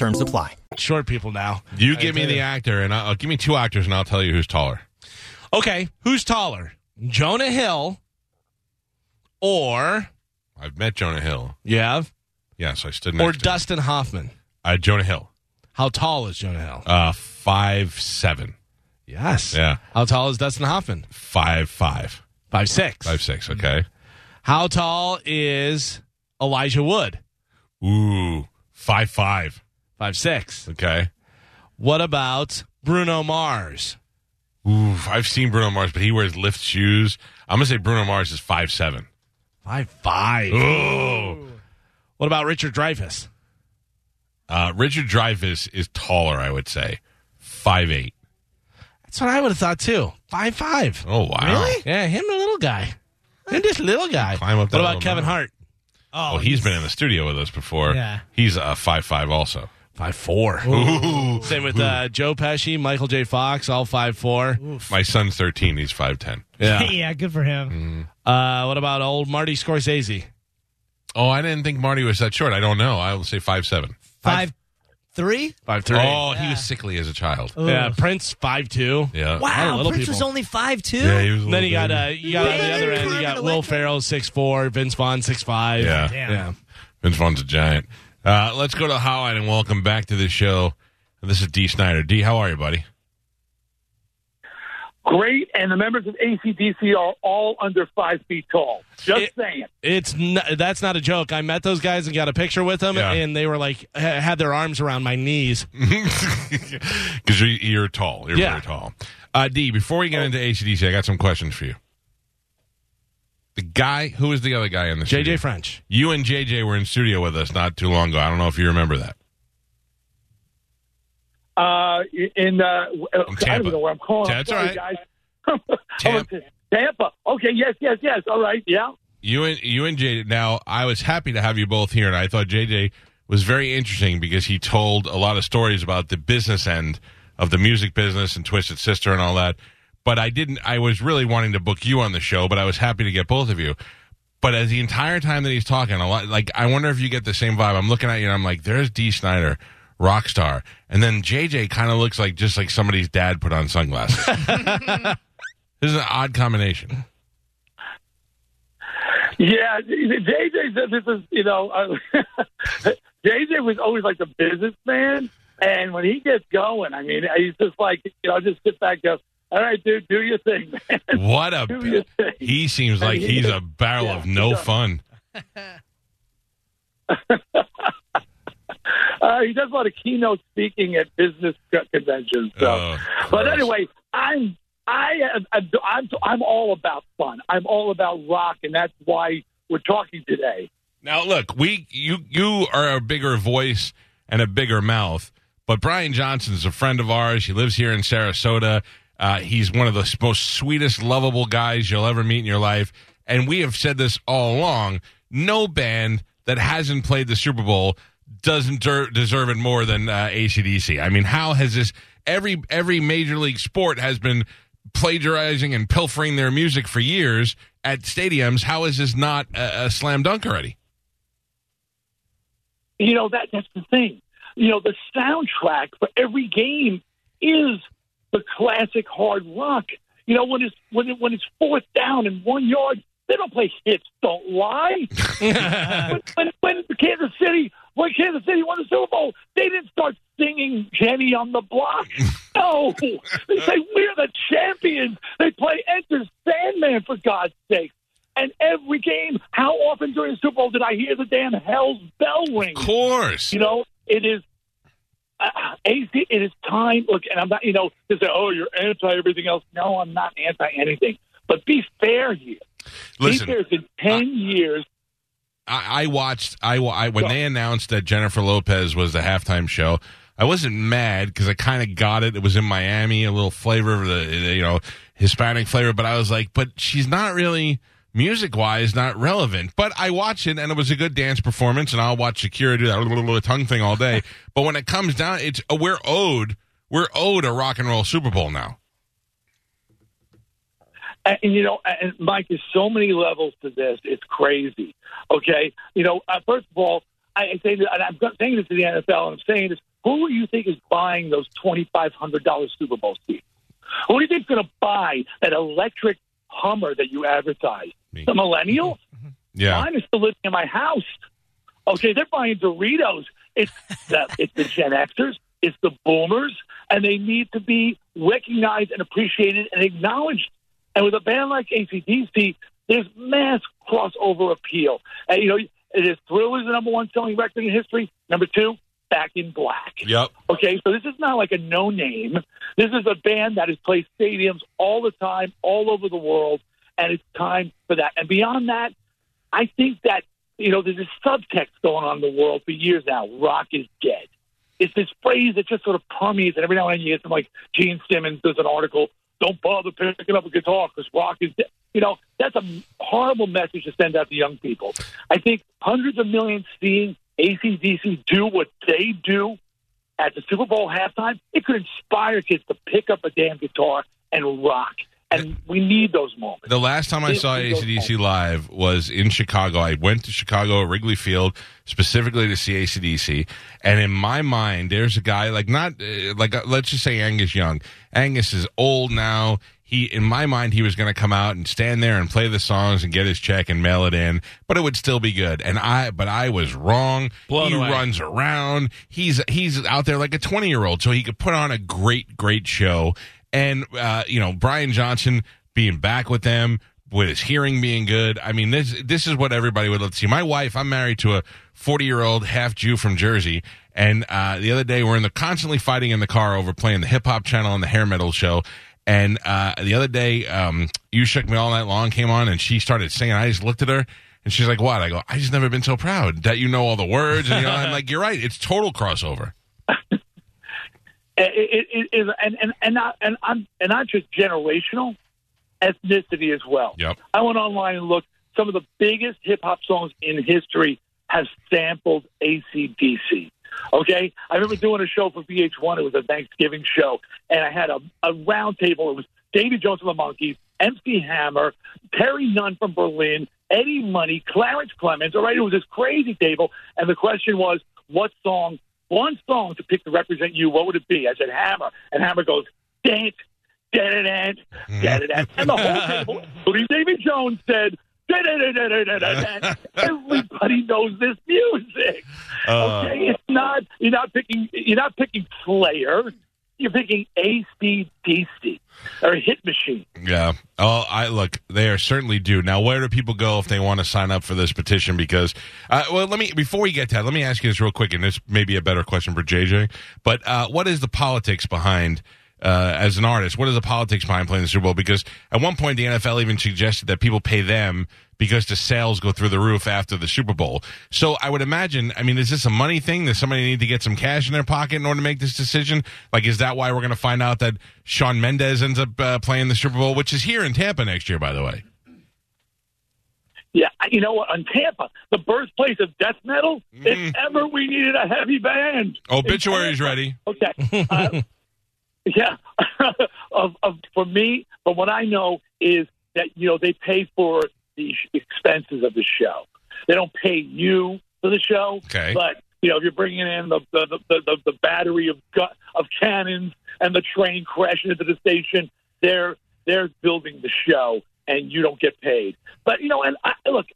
Terms apply. Short people now. You give me the actor, and I'll give me two actors, and I'll tell you who's taller. Okay, who's taller? Jonah Hill or I've met Jonah Hill. you have Yes, I stood or next to him. Dustin Hoffman? Uh, Jonah Hill, How tall is Jonah Hill? uh, five seven. yes. Yeah, How tall is Dustin Hoffman? five five, Five six. five six. Okay. How tall is Elijah Wood? Ooh, five five. Five six. Okay. What about Bruno Mars? Ooh, I've seen Bruno Mars, but he wears lift shoes. I'm gonna say Bruno Mars is five seven. Five five. Oh, What about Richard Dreyfuss? uh, Richard Dreyfuss is taller. I would say five eight. That's what I would have thought too. Five five. Oh wow. Really? Yeah, him a little guy. Him just a little guy. Climb up what about Kevin mountain. Hart? Oh, he's been in the studio with us before. Yeah. He's uh, five five also. Five four. Same with uh, Joe Pesci, Michael J. Fox, all five four. My son's thirteen. He's five ten. Yeah. yeah, good for him. Uh, what about old Marty Scorsese? Oh, I didn't think Marty was that short. I don't know. I will say five seven. Five, three. Five three. Oh, he was sickly as a child. yeah. Prince five two. Yeah. lot of Wow, little Prince was people. only five two. Yeah, he was. a And then little you got baby. uh, you got on the other end. You got Will Ferrell six four, Vince Vaughn six five. Yeah. Damn. yeah. Vince Vaughn's a giant. Uh, let's go to hotline and welcome back to the show. This is Dee Snider. Dee, how are you, buddy? Great, and the members of ACDC are all under five feet tall. Just It- saying. It's n- that's not a joke. I met those guys and got a picture with them, Yeah. and they were like ha- had their arms around my knees. Because you're, you're tall. You're Yeah. very tall. Uh, Dee, before we get into ACDC, I got some questions for you. The guy, who is the other guy in the studio? Jay Jay French. You and Jay Jay were in studio with us not too long ago. I don't know if you remember that. Uh, in uh, I don't know where I'm calling. That's sorry, right. guys. Tampa. Tampa. Okay. Yes. Yes. Yes. All right. Yeah. You and you and Jay Jay. Now, I was happy to have you both here, and I thought Jay Jay was very interesting because he told a lot of stories about the business end of the music business and Twisted Sister and all that. But I didn't. I was really wanting to book you on the show, but I was happy to get both of you. But as the entire time that he's talking, a lot like I wonder if you get the same vibe. I'm looking at you and I'm like, there's Dee Snider, rock star, and then Jay Jay kind of looks like just like somebody's dad put on sunglasses. this is an odd combination. Yeah. Jay Jay said this is you know uh, Jay Jay was always like the businessman, and when he gets going, I mean, he's just like you know, just sit back, and go, all right, dude, do your thing, man. What a Do your thing. he seems like he's a barrel Yeah, of no fun. Uh, he does a lot of keynote speaking at business conventions. So. Oh, but anyway, I'm I am I'm I'm all about fun. I'm all about rock, and that's why we're talking today. Now look, we you you are a bigger voice and a bigger mouth, but Brian Johnson's a friend of ours. He lives here in Sarasota. Uh, he's one of the most sweetest, lovable guys you'll ever meet in your life. And we have said this all along: no band that hasn't played the Super Bowl doesn't der- deserve it more than uh, ACDC. I mean, how has this? Every every major league sport has been plagiarizing and pilfering their music for years at stadiums. How is this not a, a slam dunk already? You know that that's the thing. You know the soundtrack for every game is the classic hard rock. You know when it's when it, when it's fourth down and one yard, they don't play hits. Don't lie. when, when, when Kansas City when Kansas City won the Super Bowl, they didn't start singing Jenny on the Block. No, they say we're the champions. They play Enter Sandman for God's sake. And every game, how often during the Super Bowl did I hear the damn Hell's Bell ring? Of course. You know, it is. Uh, AC, it is time. Look, and I'm not. You know, to say, "Oh, you're anti everything else." No, I'm not anti anything. But be fair here. Listen, be fair. It's in ten years. I, I watched. I, I when they announced that Jennifer Lopez was the halftime show. I wasn't mad because I kind of got it. It was in Miami, a little flavor of the you know Hispanic flavor, but I was like, but she's not really music wise not relevant. But I watch it and it was a good dance performance, and I'll watch Shakira do that little tongue thing all day. but when it comes down, it's we're owed we're owed a rock and roll Super Bowl now. And, you know, and Mike, there's so many levels to this. It's crazy. Okay, you know, uh, first of all, I, say I'm saying this to the NFL, and I'm saying this. Who do you think is buying those twenty five hundred dollars Super Bowl seats? Who do you think is going to buy that electric Hummer that you advertise? Me. The millennials? Mm-hmm. Mm-hmm. Yeah, Mine is still living in my house. Okay, they're buying Doritos. It's the it's the Gen Xers, it's the Boomers, and they need to be recognized and appreciated and acknowledged. And with a band like ACDC, there's mass crossover appeal. And you know, it is Thrill is the number one selling record in history. Number two, Back in Black. yep. Okay, so this is not like a no name. This is a band that has played stadiums all the time, all over the world, and it's time for that. And beyond that, I think that, you know, there's this subtext going on in the world for years now rock is dead. It's this phrase that just sort of permeates, and every now and then you get some like Gene Simmons does an article, don't bother picking up a guitar because rock is dead. You know, that's a horrible message to send out to young people. I think hundreds of millions seeing ACDC do what they do at the Super Bowl halftime, it could inspire kids to pick up a damn guitar and rock. And we need those moments. The last time I saw ACDC live was in Chicago. I went to Chicago Wrigley Field specifically to see ACDC. And in my mind, there's a guy like not uh, like uh, let's just say Angus Young. Angus is old now. He, in my mind, he was going to come out and stand there and play the songs and get his check and mail it in, but it would still be good. And I, but I was wrong. Blown he away. runs around. He's he's out there like a twenty year old, so he could put on a great great show. And uh, you know, Brian Johnson being back with them, with his hearing being good. I mean, this this is what everybody would love to see. My wife, I'm married to a 40 year old half Jew from Jersey, and uh, the other day we're in the constantly fighting in the car over playing the hip hop channel and the hair metal show. And uh, the other day, um, you shook me all night long came on, and she started singing. I just looked at her. And she's like, "What?" I go, "I just never been so proud that you know all the words." And you know, I'm like, "You're right. It's total crossover." it, it, it is, and and and not and I'm and not just generational, ethnicity as well. Yep. I went online and looked. Some of the biggest hip hop songs in history have sampled ACDC. Okay, I remember doing a show for VH1. It was a Thanksgiving show, and I had a, a round table. It was David Jones from the Monkees, MC Hammer, Terry Nunn from Berlin, Eddie Money, Clarence Clemons. All right, it was this crazy table, and the question was, what song, one song to pick to represent you? What would it be? I said Hammer, and Hammer goes, dance, da-da-da, da-da-da. and the whole table, including David Jones, said. Everybody knows this music. Uh, Okay, it's not you're not picking you're not picking Slayer. You're picking ACDC or Hit Machine. Yeah. Oh, I look. They are certainly due. Now, where do people go if they want to sign up for this petition? Because, uh, well, let me before we get to that, let me ask you this real quick, and this may be a better question for Jay Jay. But uh, what is the politics behind? Uh, as an artist, what is the politics behind playing the Super Bowl? Because at one point, the NFL even suggested that people pay them because the sales go through the roof after the Super Bowl. So I would imagine, I mean, is this a money thing? Does somebody need to get some cash in their pocket in order to make this decision? Like, is that why we're going to find out that Shawn Mendes ends up uh, playing the Super Bowl, which is here in Tampa next year, by the way? Yeah, you know what? On Tampa, the birthplace of death metal. If ever we needed a heavy band, Obituary's It's ready. Okay. Uh, yeah. of, of, for me, but what I know is that, you know, they pay for the expenses of the show. They don't pay you for the show. Okay. But, you know, if you're bringing in the, the, the, the, the battery of, gu- of cannons and the train crashing into the station, they're, they're building the show and you don't get paid. But, you know, and I, look,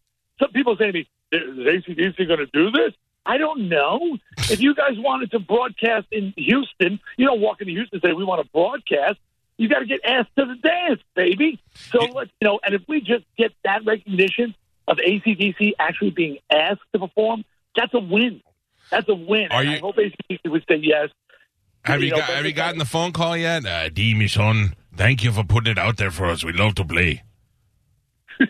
some people say to me, is ACDC going to do this? I don't know. If you guys wanted to broadcast in Houston, you don't walk into Houston and say, we want to broadcast. You got to get asked to the dance, baby. So, let's, you know, and if we just get that recognition of ACDC actually being asked to perform, that's a win. That's a win. Are and you- I hope ACDC would say yes. Have you, You know, got, have you gotten the phone call yet? Uh, Dee, my son, thank you for putting it out there for us. We love to play.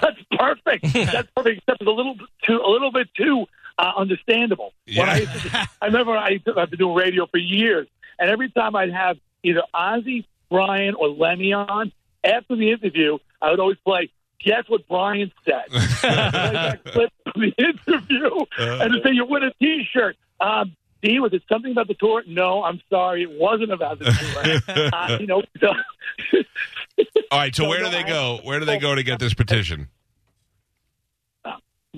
That's perfect. That's perfect. Except it's a little too, a little bit too uh, understandable. When I, to- I remember I used to, I've been doing radio for years, and every time I'd have either Ozzy, Brian, or Lemmy on after the interview, I would always play. Guess what Brian said? Play that clip from the interview, and to say you win a T-shirt. Um, Dee, was it something about the tour? No, I'm sorry, it wasn't about the tour. uh, you know, so, All right, so So where do they go? Where do they go to get this petition?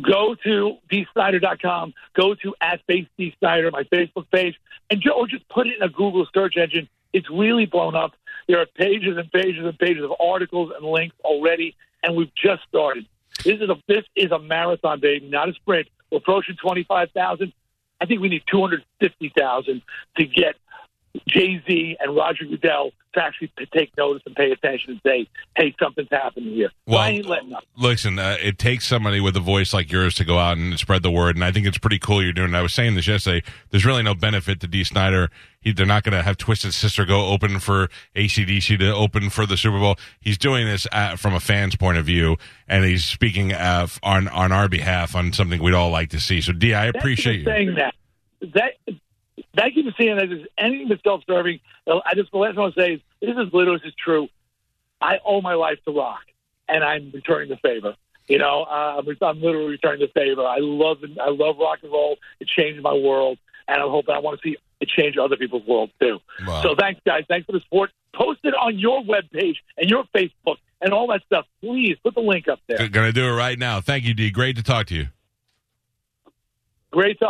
Go to deesnider.com, go to at face dsnyder, my Facebook page, and or just put it in a Google search engine. It's really blown up. There are pages and pages and pages of articles and links already, and we've just started. This is a this is a marathon, baby, not a sprint. We're approaching twenty five thousand. I think we need two hundred fifty thousand to get Jay Z and Roger Goodell to actually take notice and pay attention and say, "Hey, something's happening here." Well, I ain't letting up. Listen, uh, it takes somebody with a voice like yours to go out and spread the word, and I think it's pretty cool you're doing. it. I was saying this yesterday. There's really no benefit to Dee Snider. He, they're not going to have Twisted Sister go open for ACDC to open for the Super Bowl. He's doing this uh from a fan's point of view, and he's speaking uh, on on our behalf on something we'd all like to see. So, Dee, I appreciate you. saying that. That thank you for saying that. Is anything but self-serving. I just the last thing I want to say is this is literally this is true. I owe my life to rock, and I'm returning the favor. You know, uh, I'm, literally returning the favor. I love. I love rock and roll. It changed my world, and I'm hoping I want to see it change other people's world too. Wow. So thanks, guys. Thanks for the support. Post it on your webpage and your Facebook and all that stuff. Please put the link up there. Going to do it right now. Thank you, Dee. Great to talk to you. Great.